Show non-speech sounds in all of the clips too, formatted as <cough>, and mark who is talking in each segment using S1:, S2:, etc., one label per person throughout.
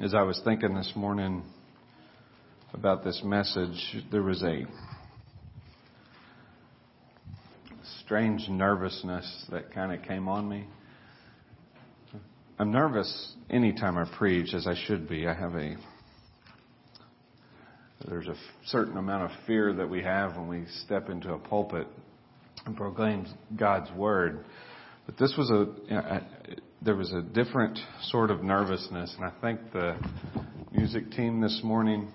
S1: as I was thinking this morning about this message, there was a strange nervousness that kind of came on me. I'm nervous anytime I preach, as I should be. I have a there's a certain amount of fear that we have when we step into a pulpit and proclaim God's word. But this was a, there was a different sort of nervousness, and I think the music team this morning,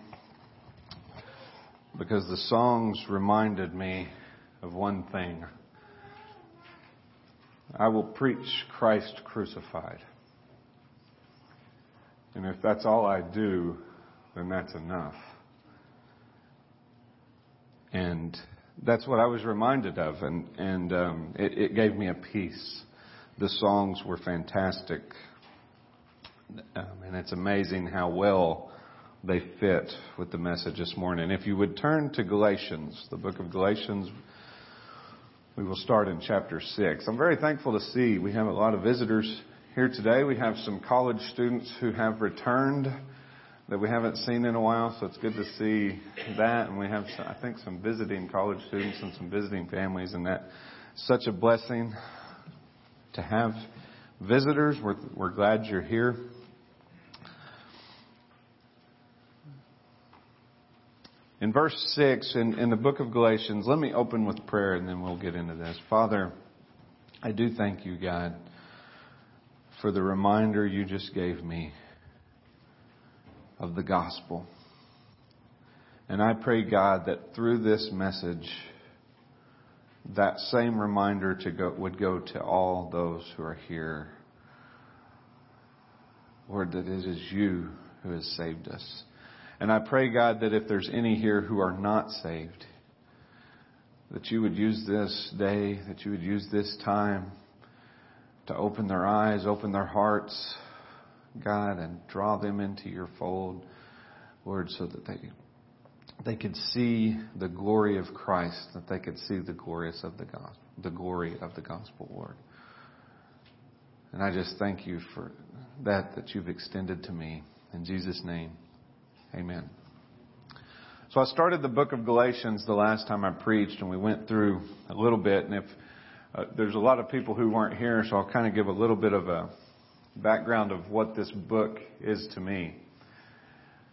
S1: because the songs reminded me of one thing. I will preach Christ crucified. And if that's all I do, then that's enough. And that's what I was reminded of, and and um, it, it gave me a peace. The songs were fantastic, um, and it's amazing how well they fit with the message this morning. If you would turn to Galatians, the book of Galatians, we will start in chapter six. I'm very thankful to see we have a lot of visitors here today. We have some college students who have returned that we haven't seen in a while, so it's good to see that. And we have, I think, some visiting college students and some visiting families, and that such a blessing to have visitors. We're, we're glad you're here. In verse 6 in, in the book of Galatians, let me open with prayer and then we'll get into this. Father, I do thank you, God, for the reminder you just gave me of the gospel. And I pray, God, that through this message, that same reminder to go, would go to all those who are here. Lord, that it is you who has saved us. And I pray, God, that if there's any here who are not saved, that you would use this day, that you would use this time to open their eyes, open their hearts, God, and draw them into your fold, Lord, so that they they could see the glory of Christ, that they could see the glorious of the gospel, the glory of the gospel, Lord. And I just thank you for that that you've extended to me. In Jesus' name, amen. So I started the book of Galatians the last time I preached, and we went through a little bit. And if uh, there's a lot of people who weren't here, so I'll kind of give a little bit of a background of what this book is to me.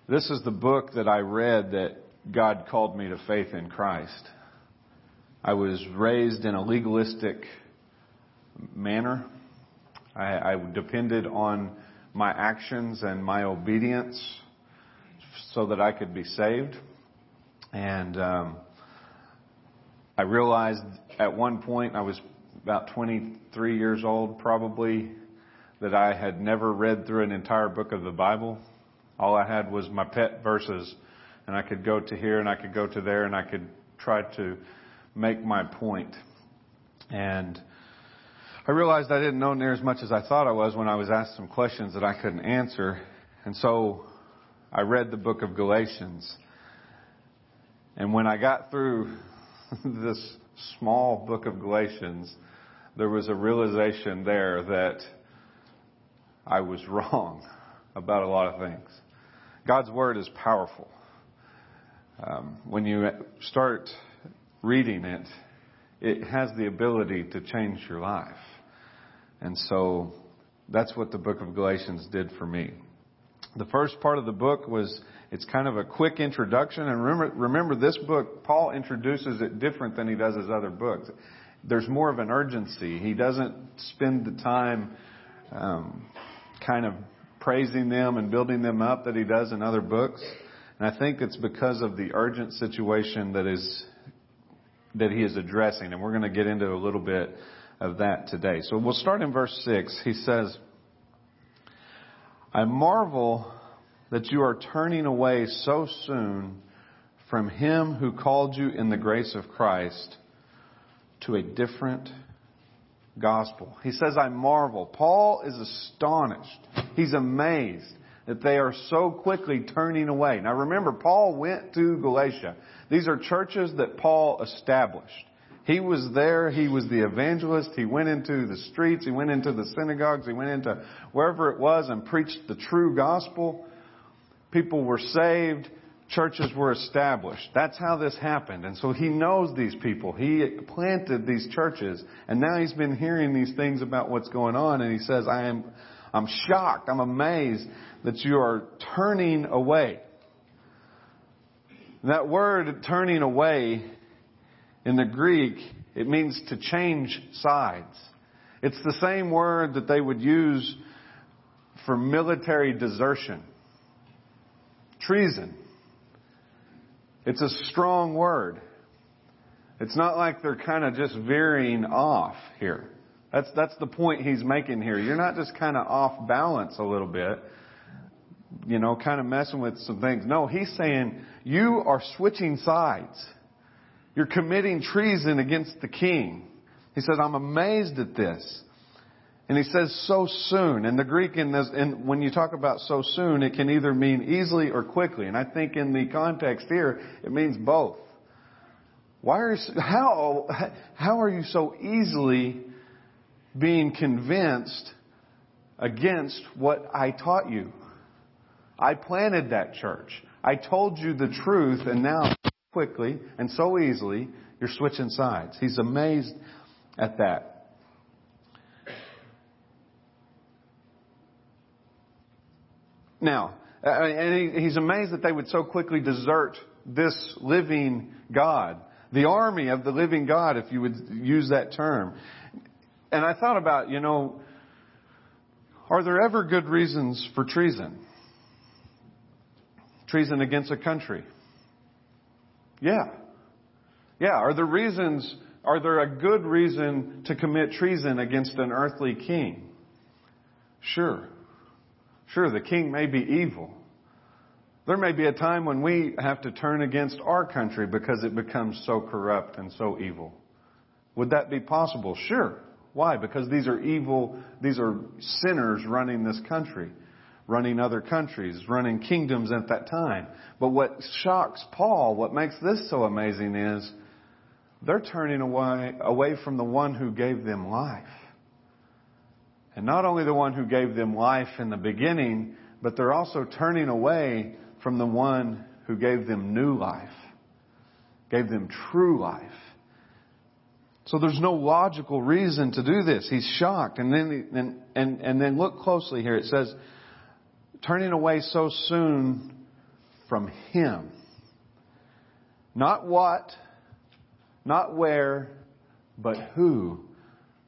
S1: This is the book that I read that God called me to faith in Christ. I was raised in a legalistic manner. I, I depended on my actions and my obedience so that I could be saved. And um, I realized at one point, I was about 23 years old probably, that I had never read through an entire book of the Bible. All I had was my pet verses, and I could go to here and I could go to there and I could try to make my point. And I realized I didn't know near as much as I thought I was when I was asked some questions that I couldn't answer. And so I read the book of Galatians. And when I got through <laughs> this small book of Galatians, there was a realization there that I was <laughs> wrong about a lot of things. God's Word is powerful. Um, when you start reading it, it has the ability to change your life. And so that's what the book of Galatians did for me. The first part of the book was, it's kind of a quick introduction. And remember, remember this book, Paul introduces it different than he does his other books. There's more of an urgency. He doesn't spend the time um, kind of praising them and building them up that he does in other books. And I think it's because of the urgent situation that is that he is addressing, and we're going to get into a little bit of that today. So we'll start in verse six. He says, "I marvel that you are turning away so soon from him who called you in the grace of Christ to a different gospel. He says, I marvel. Paul is astonished. He's amazed that they are so quickly turning away. Now remember, Paul went to Galatia. These are churches that Paul established. He was there. He was the evangelist. He went into the streets. He went into the synagogues. He went into wherever it was and preached the true gospel. people were saved, churches were established. That's how this happened. And so he knows these people. He planted these churches. And now he's been hearing these things about what's going on. And he says, I am, I'm shocked. I'm amazed that you are turning away. That word turning away in the Greek, it means to change sides. It's the same word that they would use for military desertion. Treason. It's a strong word. It's not like they're kind of just veering off here. That's, that's the point he's making here. You're not just kind of off balance a little bit, you know, kind of messing with some things. No, he's saying you are switching sides. You're committing treason against the king. He says, I'm amazed at this. And he says so soon. And the Greek, in this, in, when you talk about so soon, it can either mean easily or quickly. And I think in the context here, it means both. Why are you, how, how are you so easily being convinced against what I taught you? I planted that church. I told you the truth and now quickly and so easily you're switching sides. He's amazed at that. Now, uh, and he's amazed that they would so quickly desert this living God, the army of the living God, if you would use that term. And I thought about, you know, are there ever good reasons for treason? Treason against a country? Yeah. Yeah. Are there reasons, are there a good reason to commit treason against an earthly king? Sure. Sure, the king may be evil. There may be a time when we have to turn against our country because it becomes so corrupt and so evil. Would that be possible? Sure. Why? Because these are evil, these are sinners running this country, running other countries, running kingdoms at that time. But what shocks Paul, what makes this so amazing is they're turning away, away from the one who gave them life. And not only the one who gave them life in the beginning, but they're also turning away from the one who gave them new life, gave them true life. So there's no logical reason to do this. He's shocked. And then, and, and, and then look closely here. It says, turning away so soon from Him. Not what, not where, but who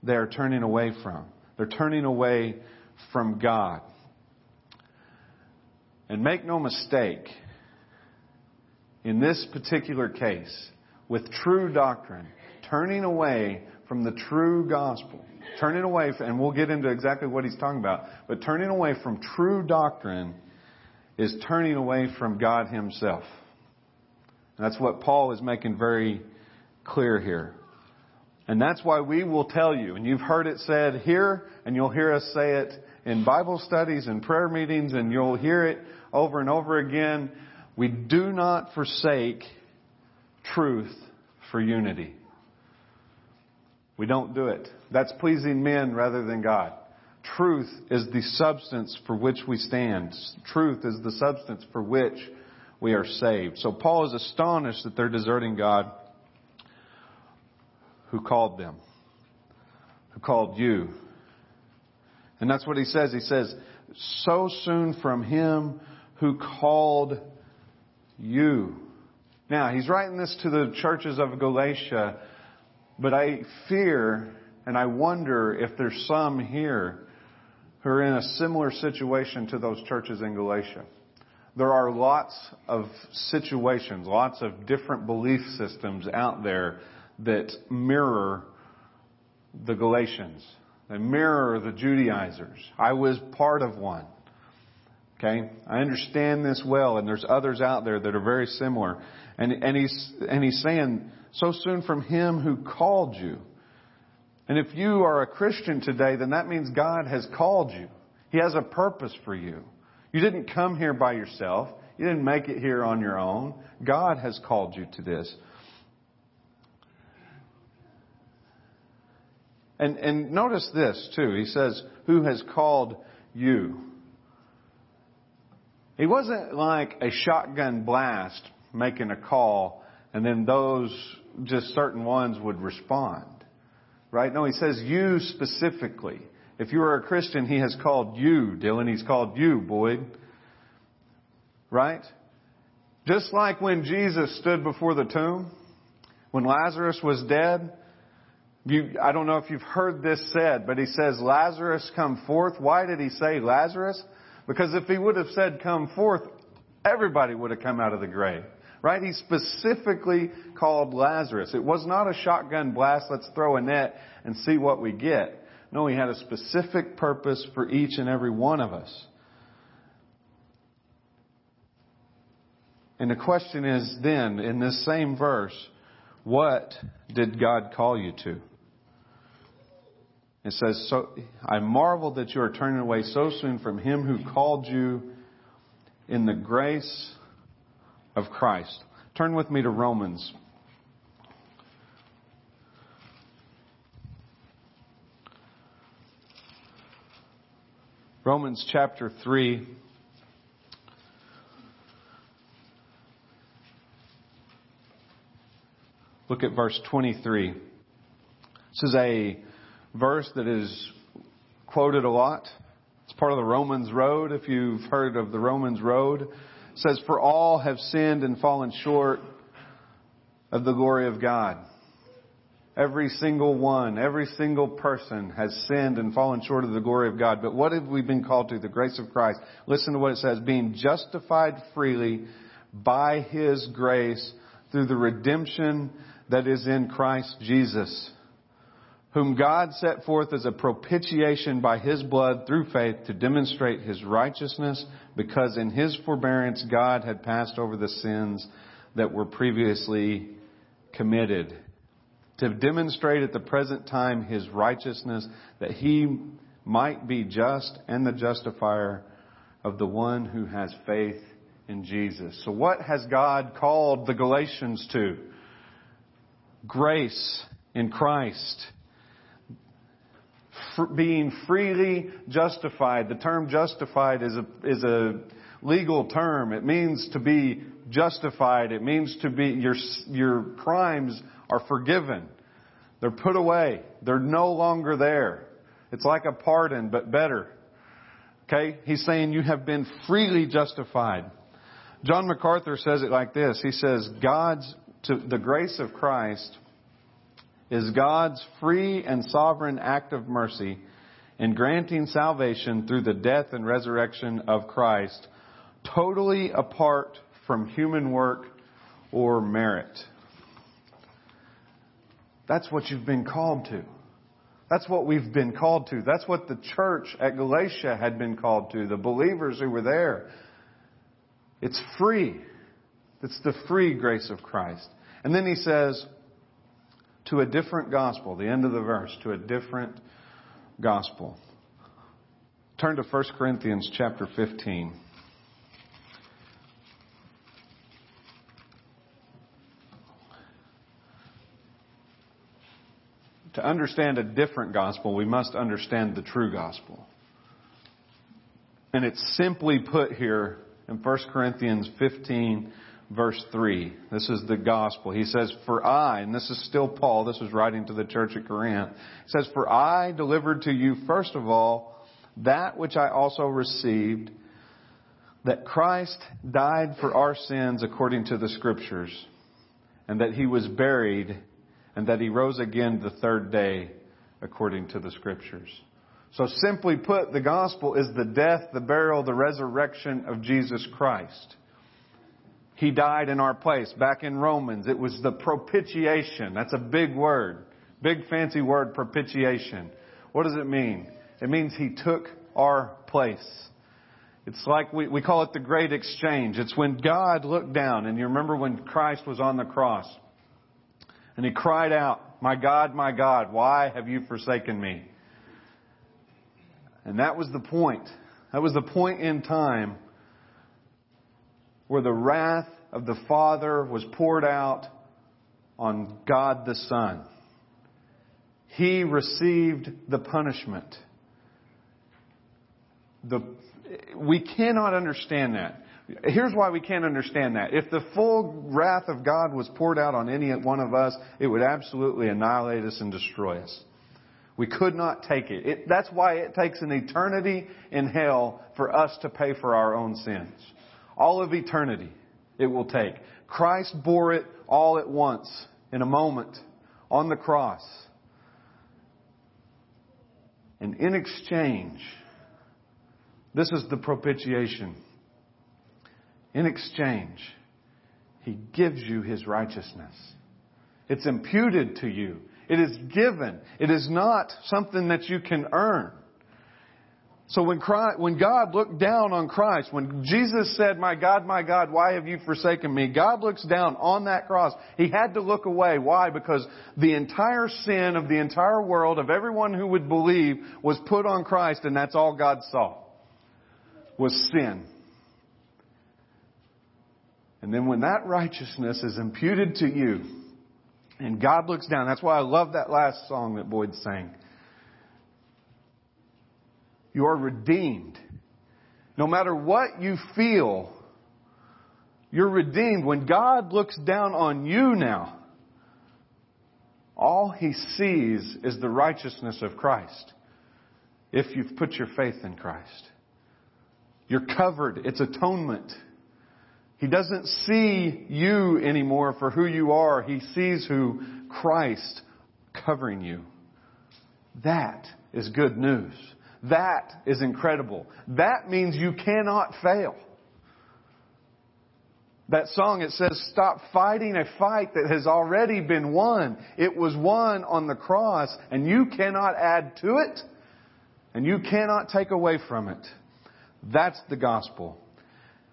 S1: they're turning away from. They're turning away from God. And make no mistake, in this particular case, with true doctrine, turning away from the true gospel, turning away, and we'll get into exactly what he's talking about, but turning away from true doctrine is turning away from God himself. And that's what Paul is making very clear here. And that's why we will tell you, and you've heard it said here, and you'll hear us say it in Bible studies and prayer meetings, and you'll hear it over and over again. We do not forsake truth for unity. We don't do it. That's pleasing men rather than God. Truth is the substance for which we stand. Truth is the substance for which we are saved. So Paul is astonished that they're deserting God who called them, who called you. And that's what he says. He says, so soon from him who called you. Now, he's writing this to the churches of Galatia, but I fear and I wonder if there's some here who are in a similar situation to those churches in Galatia. There are lots of situations, lots of different belief systems out there that mirror the Galatians. They mirror the Judaizers. I was part of one. Okay? I understand this well, and there's others out there that are very similar. And, and, he's, and he's saying, so soon from him who called you. And if you are a Christian today, then that means God has called you. He has a purpose for you. You didn't come here by yourself. You didn't make it here on your own. God has called you to this. And, and notice this too. He says, who has called you? He wasn't like a shotgun blast making a call and then those, just certain ones would respond. Right? No, he says you specifically. If you are a Christian, he has called you, Dylan. He's called you, Boyd. Right? Just like when Jesus stood before the tomb, when Lazarus was dead, you, I don't know if you've heard this said, but he says, Lazarus come forth. Why did he say Lazarus? Because if he would have said come forth, everybody would have come out of the grave. Right? He specifically called Lazarus. It was not a shotgun blast, let's throw a net and see what we get. No, he had a specific purpose for each and every one of us. And the question is then, in this same verse, what did God call you to? It says, so, I marvel that you are turning away so soon from him who called you in the grace of Christ. Turn with me to Romans. Romans chapter 3. Look at verse 23. This is a verse that is quoted a lot. It's part of the Romans Road, if you've heard of the Romans Road. Says, For all have sinned and fallen short of the glory of God. Every single one, every single person has sinned and fallen short of the glory of God. But what have we been called to? The grace of Christ. Listen to what it says. Being justified freely by His grace through the redemption that is in Christ Jesus whom God set forth as a propitiation by his blood through faith to demonstrate his righteousness, because in his forbearance God had passed over the sins that were previously committed. To demonstrate at the present time his righteousness, that he might be just and the justifier of the one who has faith in Jesus. So what has God called the Galatians to? Grace in Christ being freely justified. The term justified is a, is a legal term. It means to be justified. It means to be, your, your crimes are forgiven. They're put away. They're no longer there. It's like a pardon, but better. Okay? He's saying you have been freely justified. John MacArthur says it like this. He says, God's, to the grace of Christ is God's free and sovereign act of mercy in granting salvation through the death and resurrection of Christ, totally apart from human work or merit. That's what you've been called to. That's what we've been called to. That's what the church at Galatia had been called to, the believers who were there. It's free. It's the free grace of Christ. And then he says, to a different gospel, the end of the verse, to a different gospel. Turn to 1 Corinthians chapter 15. To understand a different gospel, we must understand the true gospel. And it's simply put here in 1 Corinthians 15 verse 3. This is the gospel. He says, For I, and this is still Paul, this was writing to the church at Corinth. Says, For I delivered to you, first of all, that which I also received, that Christ died for our sins according to the Scriptures, and that he was buried, and that he rose again the third day according to the Scriptures. So simply put, the gospel is the death, the burial, the resurrection of Jesus Christ. He died in our place. Back in Romans, it was the propitiation. That's a big word. Big fancy word, propitiation. What does it mean? It means He took our place. It's like we, we call it the great exchange. It's when God looked down, and you remember when Christ was on the cross, and He cried out, My God, my God, why have you forsaken me? And that was the point. That was the point in time where the wrath of the Father was poured out on God the Son. He received the punishment. The, we cannot understand that. Here's why we can't understand that. If the full wrath of God was poured out on any one of us, it would absolutely annihilate us and destroy us. We could not take it. it. That's why it takes an eternity in hell for us to pay for our own sins. All of eternity it will take. Christ bore it all at once, in a moment, on the cross. And in exchange, this is the propitiation. In exchange, He gives you His righteousness. It's imputed to you. It is given. It is not something that you can earn. So when, Christ, when God looked down on Christ, when Jesus said, My God, my God, why have you forsaken me? God looks down on that cross. He had to look away. Why? Because the entire sin of the entire world, of everyone who would believe, was put on Christ and that's all God saw. Was sin. And then when that righteousness is imputed to you, and God looks down, that's why I love that last song that Boyd sang. You are redeemed. No matter what you feel, you're redeemed. When God looks down on you now, all he sees is the righteousness of Christ. If you've put your faith in Christ, you're covered. It's atonement. He doesn't see you anymore for who you are. He sees who Christ covering you. That is good news. That is incredible. That means you cannot fail. That song, it says, stop fighting a fight that has already been won. It was won on the cross, and you cannot add to it, and you cannot take away from it. That's the gospel.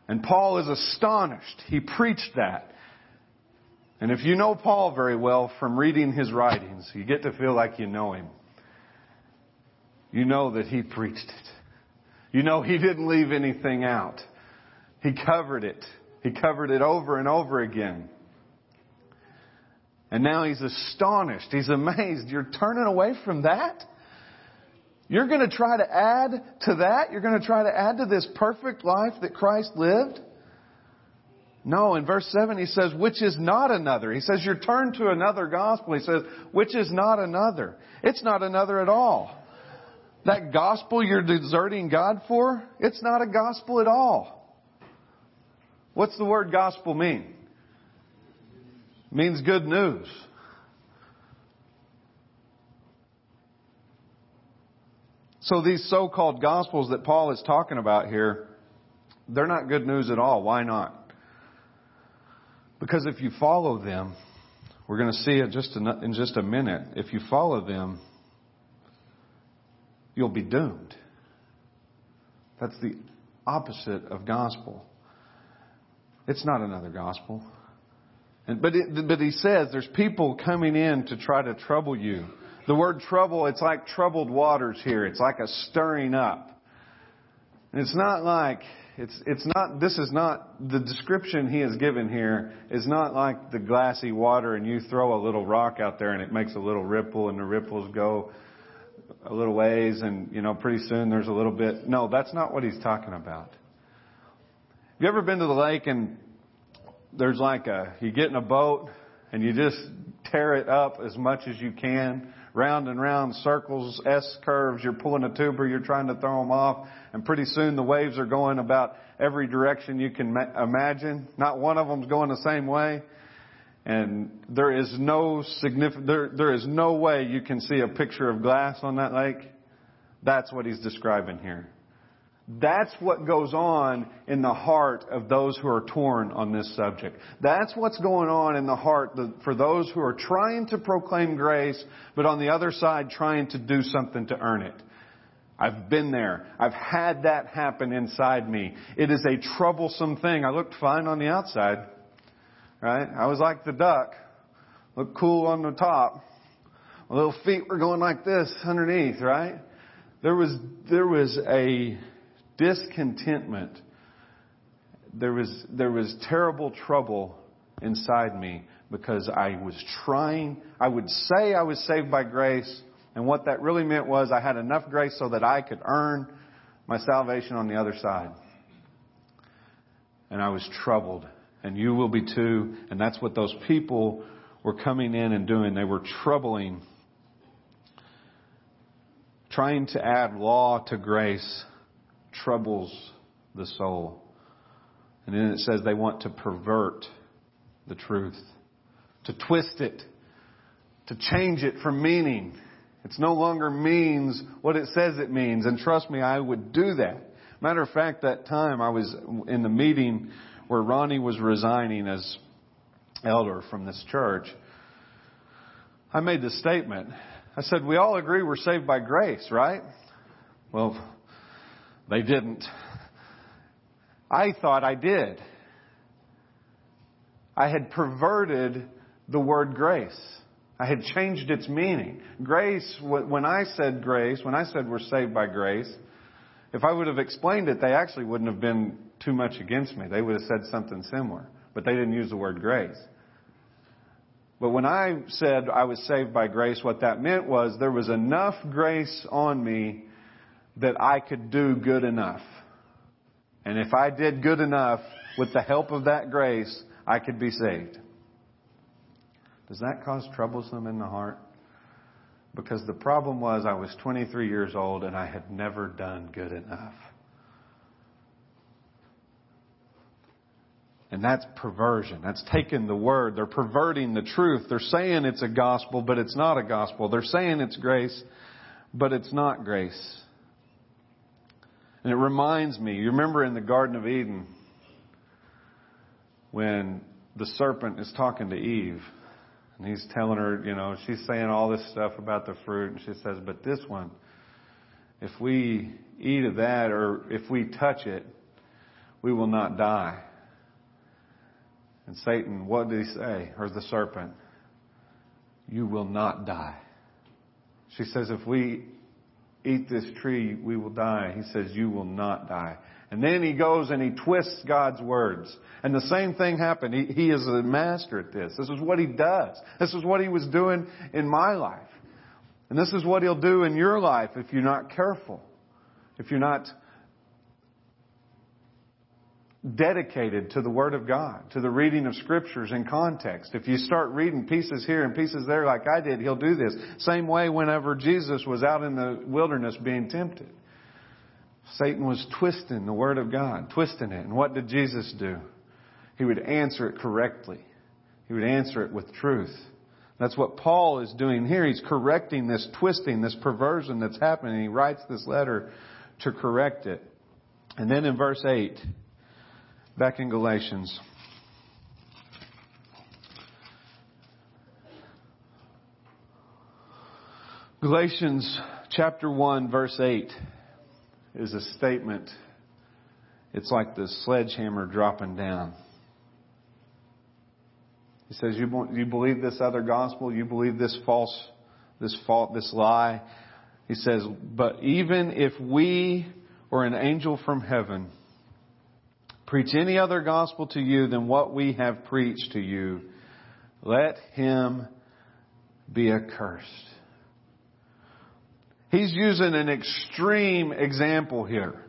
S1: And Paul is astonished. He preached that. And if you know Paul very well from reading his writings, you get to feel like you know him you know that he preached it. You know he didn't leave anything out. He covered it. He covered it over and over again. And now he's astonished. He's amazed. You're turning away from that? You're going to try to add to that? You're going to try to add to this perfect life that Christ lived? No, in verse 7 he says, which is not another. He says, you're turned to another gospel. He says, which is not another. It's not another at all. That gospel you're deserting God for, it's not a gospel at all. What's the word gospel mean? It means good news. So these so-called gospels that Paul is talking about here, they're not good news at all. Why not? Because if you follow them, we're going to see it just in just a minute. If you follow them, you'll be doomed. That's the opposite of gospel. It's not another gospel. And, but, it, but he says there's people coming in to try to trouble you. The word trouble, it's like troubled waters here. It's like a stirring up. And it's not like, it's, it's not, this is not, the description he has given here is not like the glassy water and you throw a little rock out there and it makes a little ripple and the ripples go a little ways and, you know, pretty soon there's a little bit. No, that's not what he's talking about. Have you ever been to the lake and there's like a, you get in a boat and you just tear it up as much as you can, round and round circles, S curves, you're pulling a tuber, you're trying to throw them off, and pretty soon the waves are going about every direction you can ma- imagine. Not one of them's going the same way and there is no significant, there, there is no way you can see a picture of glass on that lake. That's what he's describing here. That's what goes on in the heart of those who are torn on this subject. That's what's going on in the heart for those who are trying to proclaim grace, but on the other side trying to do something to earn it. I've been there. I've had that happen inside me. It is a troublesome thing. I looked fine on the outside. Right? I was like the duck. Looked cool on the top. My little feet were going like this underneath, right? There was, there was a discontentment. There was, there was terrible trouble inside me because I was trying, I would say I was saved by grace, and what that really meant was I had enough grace so that I could earn my salvation on the other side. and I was troubled. And you will be too. And that's what those people were coming in and doing. They were troubling, trying to add law to grace troubles the soul. And then it says they want to pervert the truth, to twist it, to change it from meaning. It's no longer means what it says it means. And trust me, I would do that. Matter of fact, that time I was in the meeting where Ronnie was resigning as elder from this church. I made this statement. I said, we all agree we're saved by grace, right? Well, they didn't. I thought I did. I had perverted the word grace. I had changed its meaning. Grace, when I said grace, when I said we're saved by grace, if I would have explained it, they actually wouldn't have been too much against me. They would have said something similar. But they didn't use the word grace. But when I said I was saved by grace, what that meant was there was enough grace on me that I could do good enough. And if I did good enough with the help of that grace, I could be saved. Does that cause troublesome in the heart? Because the problem was I was 23 years old and I had never done good enough. And that's perversion. That's taking the word. They're perverting the truth. They're saying it's a gospel, but it's not a gospel. They're saying it's grace, but it's not grace. And it reminds me, you remember in the Garden of Eden when the serpent is talking to Eve and he's telling her, you know, she's saying all this stuff about the fruit and she says, but this one, if we eat of that or if we touch it, we will not die. And Satan, what did he say? Or the serpent? You will not die. She says, if we eat this tree, we will die. He says, you will not die. And then he goes and he twists God's words. And the same thing happened. He, he is a master at this. This is what he does. This is what he was doing in my life. And this is what he'll do in your life if you're not careful. If you're not dedicated to the Word of God, to the reading of Scriptures in context. If you start reading pieces here and pieces there like I did, He'll do this. Same way whenever Jesus was out in the wilderness being tempted. Satan was twisting the Word of God, twisting it. And what did Jesus do? He would answer it correctly. He would answer it with truth. That's what Paul is doing here. He's correcting this twisting, this perversion that's happening. He writes this letter to correct it. And then in verse 8, Back in Galatians. Galatians chapter 1 verse 8 is a statement. It's like the sledgehammer dropping down. He says, you, you believe this other gospel? You believe this false, this fault, this lie? He says, but even if we or an angel from heaven preach any other gospel to you than what we have preached to you, let him be accursed. He's using an extreme example here.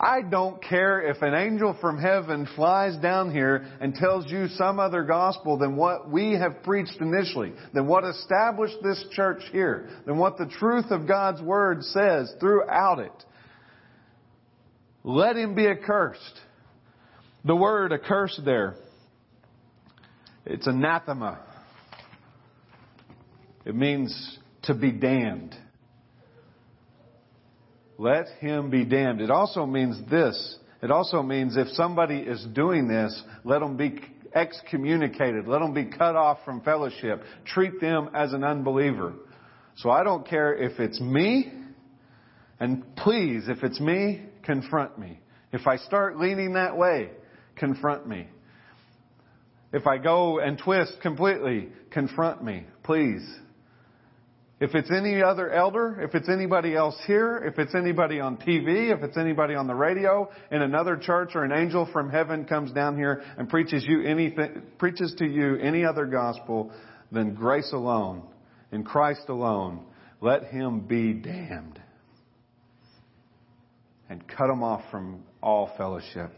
S1: I don't care if an angel from heaven flies down here and tells you some other gospel than what we have preached initially, than what established this church here, than what the truth of God's Word says throughout it. Let him be accursed. The word accursed there, it's anathema. It means to be damned. Let him be damned. It also means this. It also means if somebody is doing this, let them be excommunicated. Let them be cut off from fellowship. Treat them as an unbeliever. So I don't care if it's me, and please, if it's me, confront me. If I start leaning that way, confront me. If I go and twist completely, confront me, please. If it's any other elder, if it's anybody else here, if it's anybody on TV, if it's anybody on the radio in another church or an angel from heaven comes down here and preaches you anything, preaches to you any other gospel than grace alone, in Christ alone, let him be damned. And cut him off from all fellowship.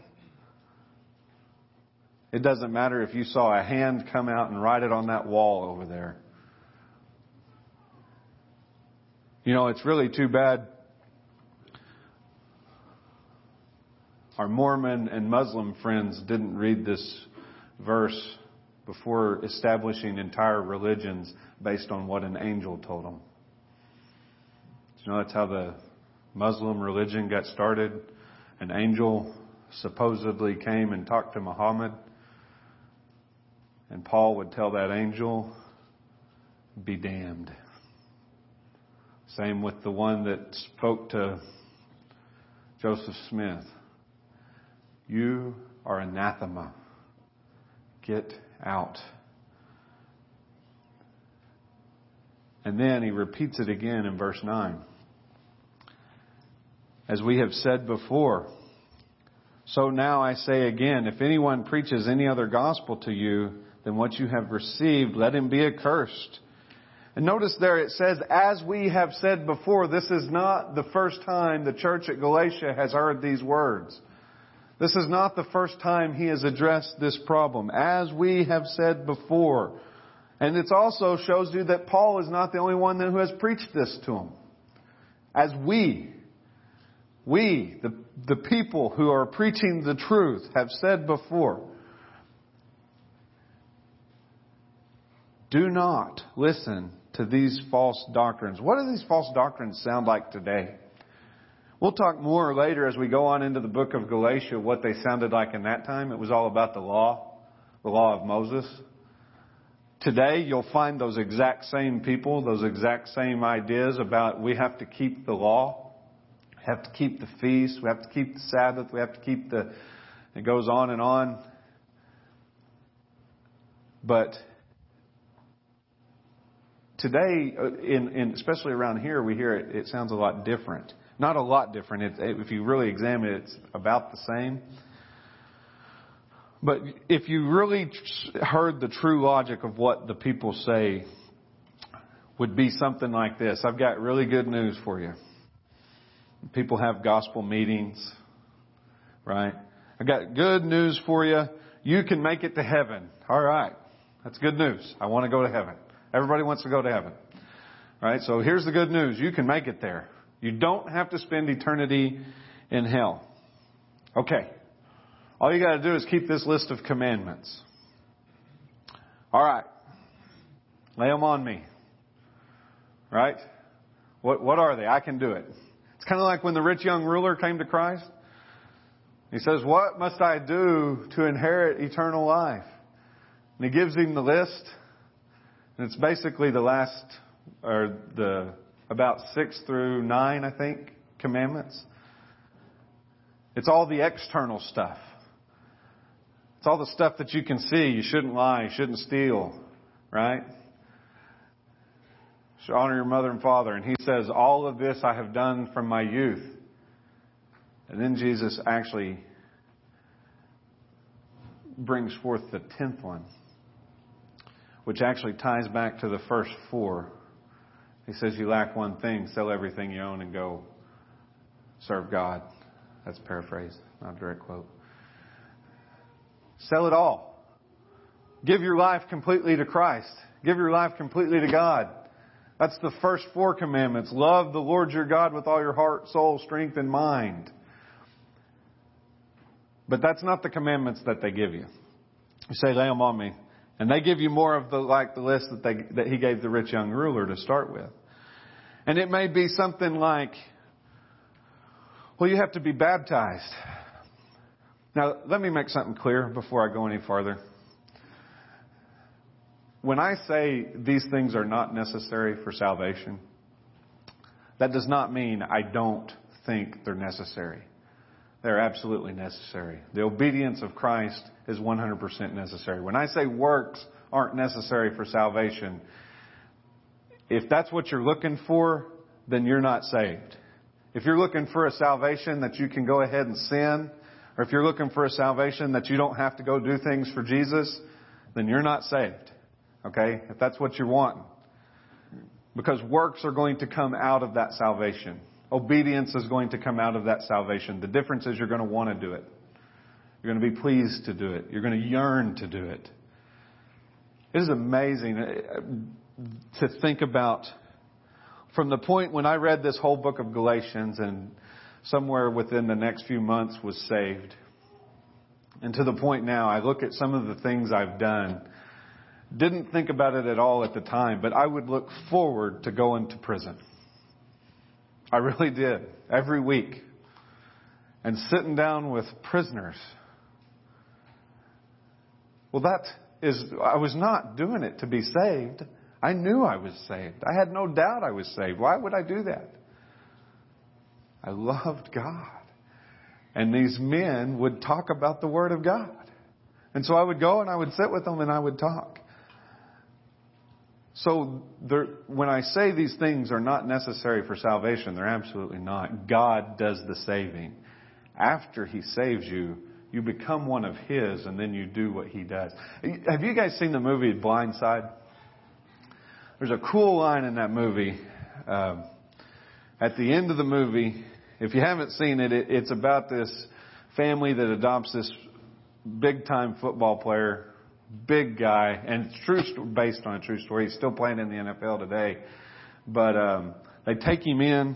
S1: It doesn't matter if you saw a hand come out and write it on that wall over there. You know, it's really too bad our Mormon and Muslim friends didn't read this verse before establishing entire religions based on what an angel told them. You know, that's how the Muslim religion got started. An angel supposedly came and talked to Muhammad. And Paul would tell that angel, be damned. Same with the one that spoke to Joseph Smith. You are anathema. Get out. And then he repeats it again in verse 9. As we have said before, so now I say again, if anyone preaches any other gospel to you than what you have received, let him be accursed. And notice there it says, as we have said before, this is not the first time the church at Galatia has heard these words. This is not the first time he has addressed this problem. As we have said before. And it also shows you that Paul is not the only one who has preached this to them. As we, we, the, the people who are preaching the truth, have said before. Do not listen to these false doctrines. What do these false doctrines sound like today? We'll talk more later as we go on into the book of Galatia what they sounded like in that time. It was all about the law, the law of Moses. Today, you'll find those exact same people, those exact same ideas about we have to keep the law, we have to keep the feast, we have to keep the Sabbath, we have to keep the, it goes on and on. But today, uh, in, in, especially around here, we hear it, it sounds a lot different. Not a lot different. It, if you really examine it, it's about the same. But if you really heard the true logic of what the people say, would be something like this. I've got really good news for you. People have gospel meetings, right? I've got good news for you. You can make it to heaven. All right. That's good news. I want to go to heaven. Everybody wants to go to heaven. Right? So here's the good news. You can make it there. You don't have to spend eternity in hell. Okay. All you got to do is keep this list of commandments. All right. Lay them on me. Right? What, what are they? I can do it. It's kind of like when the rich young ruler came to Christ. He says, What must I do to inherit eternal life? And he gives him the list. And it's basically the last, or the, about six through nine, I think, commandments. It's all the external stuff. It's all the stuff that you can see. You shouldn't lie. You shouldn't steal. Right? should honor your mother and father. And he says, all of this I have done from my youth. And then Jesus actually brings forth the tenth one which actually ties back to the first four. He says, You lack one thing, sell everything you own and go serve God. That's paraphrased, not a direct quote. Sell it all. Give your life completely to Christ. Give your life completely to God. That's the first four commandments. Love the Lord your God with all your heart, soul, strength, and mind. But that's not the commandments that they give you. You say, lay them on me. And they give you more of the, like the list that they, that he gave the rich young ruler to start with. And it may be something like, well, you have to be baptized. Now, let me make something clear before I go any farther. When I say these things are not necessary for salvation, that does not mean I don't think they're necessary. They're absolutely necessary. The obedience of Christ is 100% necessary. When I say works aren't necessary for salvation, if that's what you're looking for, then you're not saved. If you're looking for a salvation that you can go ahead and sin, or if you're looking for a salvation that you don't have to go do things for Jesus, then you're not saved. Okay? If that's what you're wanting. Because works are going to come out of that salvation. Obedience is going to come out of that salvation. The difference is you're going to want to do it. You're going to be pleased to do it. You're going to yearn to do it. It is amazing uh, to think about from the point when I read this whole book of Galatians and somewhere within the next few months was saved. And to the point now, I look at some of the things I've done. Didn't think about it at all at the time, but I would look forward to going to prison. I really did. Every week. And sitting down with prisoners. Well, that is, I was not doing it to be saved. I knew I was saved. I had no doubt I was saved. Why would I do that? I loved God. And these men would talk about the Word of God. And so I would go and I would sit with them and I would talk. So there, when I say these things are not necessary for salvation, they're absolutely not. God does the saving. After He saves you, you become one of His and then you do what He does. Have you guys seen the movie Blind Side? There's a cool line in that movie. Um, at the end of the movie, if you haven't seen it, it, it's about this family that adopts this big time football player, big guy, and true, based on a true story. He's still playing in the NFL today. But, um, they take him in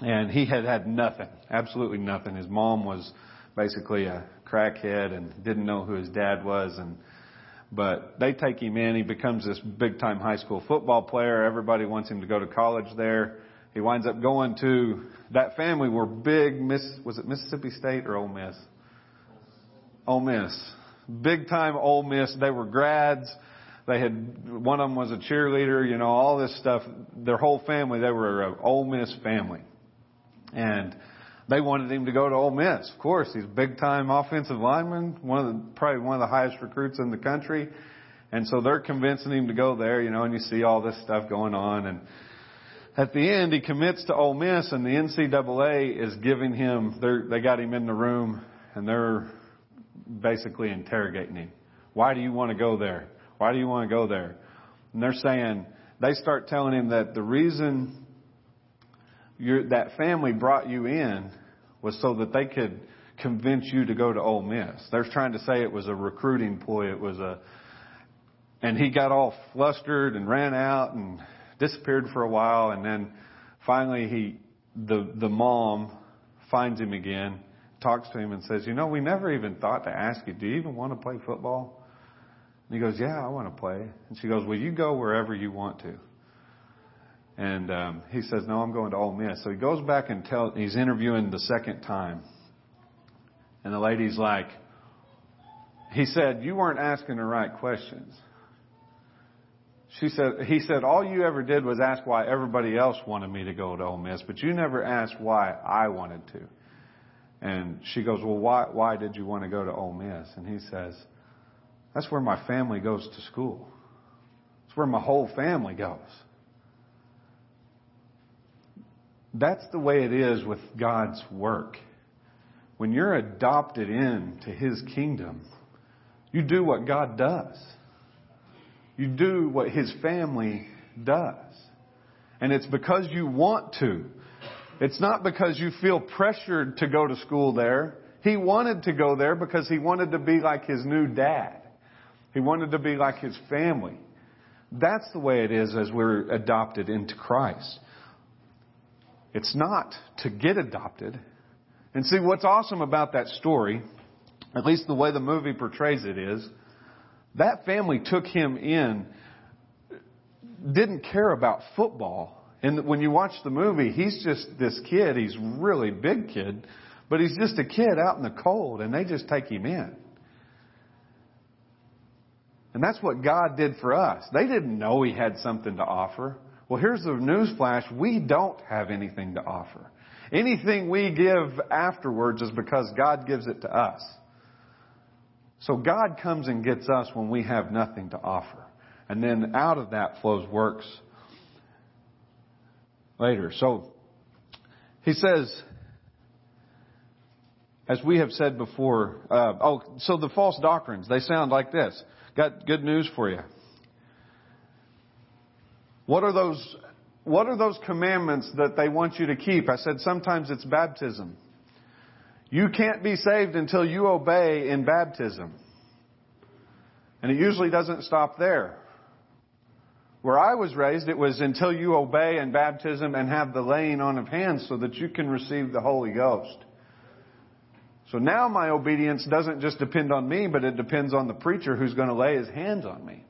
S1: and he had had nothing, absolutely nothing. His mom was basically a crackhead and didn't know who his dad was and, but they take him in. He becomes this big time high school football player. Everybody wants him to go to college there. He winds up going to that family were big Miss was it Mississippi State or Ole Miss? Ole Miss. Big time Ole Miss. They were grads. They had one of them was a cheerleader, you know, all this stuff. Their whole family, they were an Ole Miss family. And they wanted him to go to Ole Miss. Of course, he's big time offensive lineman, one of the, probably one of the highest recruits in the country. And so they're convincing him to go there, you know, and you see all this stuff going on and at the end, he commits to Ole Miss, and the NCAA is giving him. They got him in the room, and they're basically interrogating him. Why do you want to go there? Why do you want to go there? And they're saying they start telling him that the reason that family brought you in was so that they could convince you to go to Ole Miss. They're trying to say it was a recruiting ploy. It was a, and he got all flustered and ran out and disappeared for a while, and then finally he, the the mom, finds him again, talks to him, and says, "You know, we never even thought to ask you, do you even want to play football?" And he goes, "Yeah, I want to play." And she goes, "Well, you go wherever you want to." And um, he says, "No, I'm going to Ole Miss." So he goes back and tell. He's interviewing the second time, and the lady's like, "He said you weren't asking the right questions." She said, he said, all you ever did was ask why everybody else wanted me to go to Ole Miss, but you never asked why I wanted to. And she goes, well, why, why did you want to go to Ole Miss? And he says, that's where my family goes to school. It's where my whole family goes. That's the way it is with God's work. When you're adopted into His kingdom, you do what God does. You do what his family does. And it's because you want to. It's not because you feel pressured to go to school there. He wanted to go there because he wanted to be like his new dad. He wanted to be like his family. That's the way it is as we're adopted into Christ. It's not to get adopted. And see, what's awesome about that story, at least the way the movie portrays it is, that family took him in, didn't care about football. And when you watch the movie, he's just this kid. He's really big kid, but he's just a kid out in the cold, and they just take him in. And that's what God did for us. They didn't know he had something to offer. Well, here's the news flash. We don't have anything to offer. Anything we give afterwards is because God gives it to us. So God comes and gets us when we have nothing to offer. And then out of that flows works later. So he says, as we have said before, uh, oh, so the false doctrines, they sound like this. Got good news for you. What are those, what are those commandments that they want you to keep? I said sometimes it's baptism. You can't be saved until you obey in baptism. And it usually doesn't stop there. Where I was raised, it was until you obey in baptism and have the laying on of hands so that you can receive the Holy Ghost. So now my obedience doesn't just depend on me, but it depends on the preacher who's going to lay his hands on me.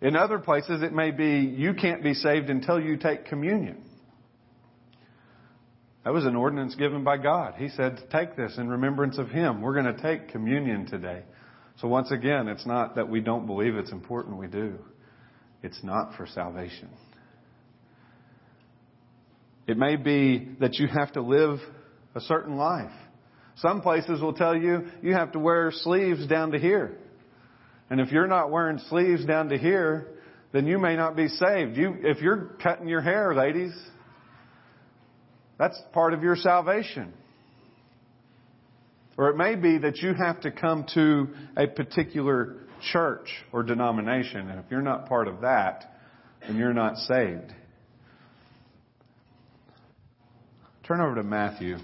S1: In other places, it may be you can't be saved until you take communion. That was an ordinance given by God. He said, take this in remembrance of Him. We're going to take communion today. So once again, it's not that we don't believe it's important, we do. It's not for salvation. It may be that you have to live a certain life. Some places will tell you you have to wear sleeves down to here. And if you're not wearing sleeves down to here, then you may not be saved. You, if you're cutting your hair, ladies, that's part of your salvation. Or it may be that you have to come to a particular church or denomination, and if you're not part of that, then you're not saved. Turn over to Matthew.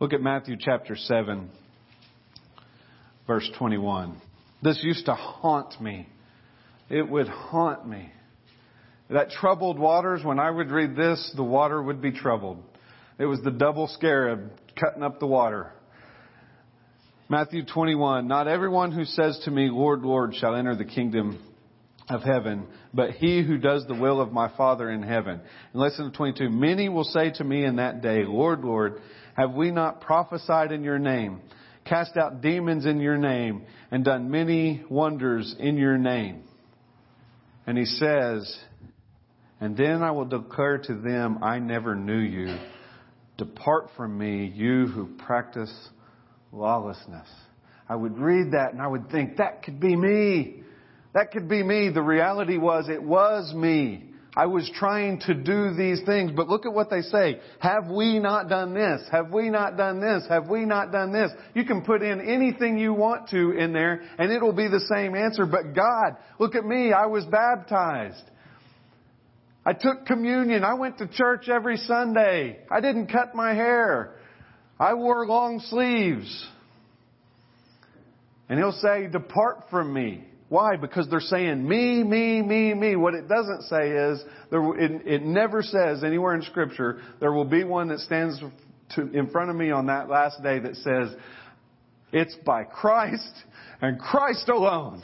S1: Look at Matthew chapter 7, verse 21. This used to haunt me. It would haunt me. That troubled waters, when I would read this, the water would be troubled. It was the double scarab cutting up the water. Matthew 21, Not everyone who says to me, Lord, Lord, shall enter the kingdom of heaven, but he who does the will of my Father in heaven. And listen to 22. Many will say to me in that day, Lord, Lord, have we not prophesied in your name, cast out demons in your name, and done many wonders in your name? And he says, And then I will declare to them, I never knew you. Depart from me, you who practice lawlessness. I would read that and I would think, that could be me. That could be me. The reality was, it was me. I was trying to do these things, but look at what they say. Have we not done this? Have we not done this? Have we not done this? You can put in anything you want to in there and it'll be the same answer. But God, look at me. I was baptized. I took communion. I went to church every Sunday. I didn't cut my hair. I wore long sleeves. And he'll say, depart from me. Why? Because they're saying me, me, me, me. What it doesn't say is, there, it, it never says anywhere in Scripture, there will be one that stands to, in front of me on that last day that says, it's by Christ and Christ alone.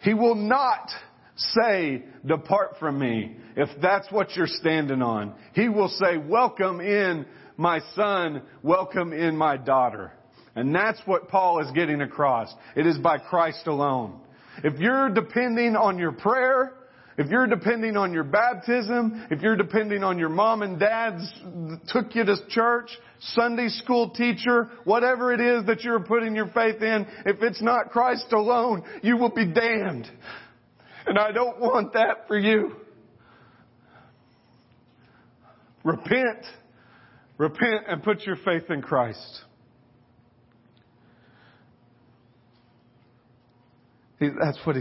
S1: He will not say, depart from me, if that's what you're standing on. He will say, welcome in my son, welcome in my daughter. And that's what Paul is getting across. It is by Christ alone. If you're depending on your prayer, if you're depending on your baptism, if you're depending on your mom and dad's took you to church, Sunday school teacher, whatever it is that you're putting your faith in, if it's not Christ alone, you will be damned. And I don't want that for you. Repent. Repent and put your faith in Christ. That's what he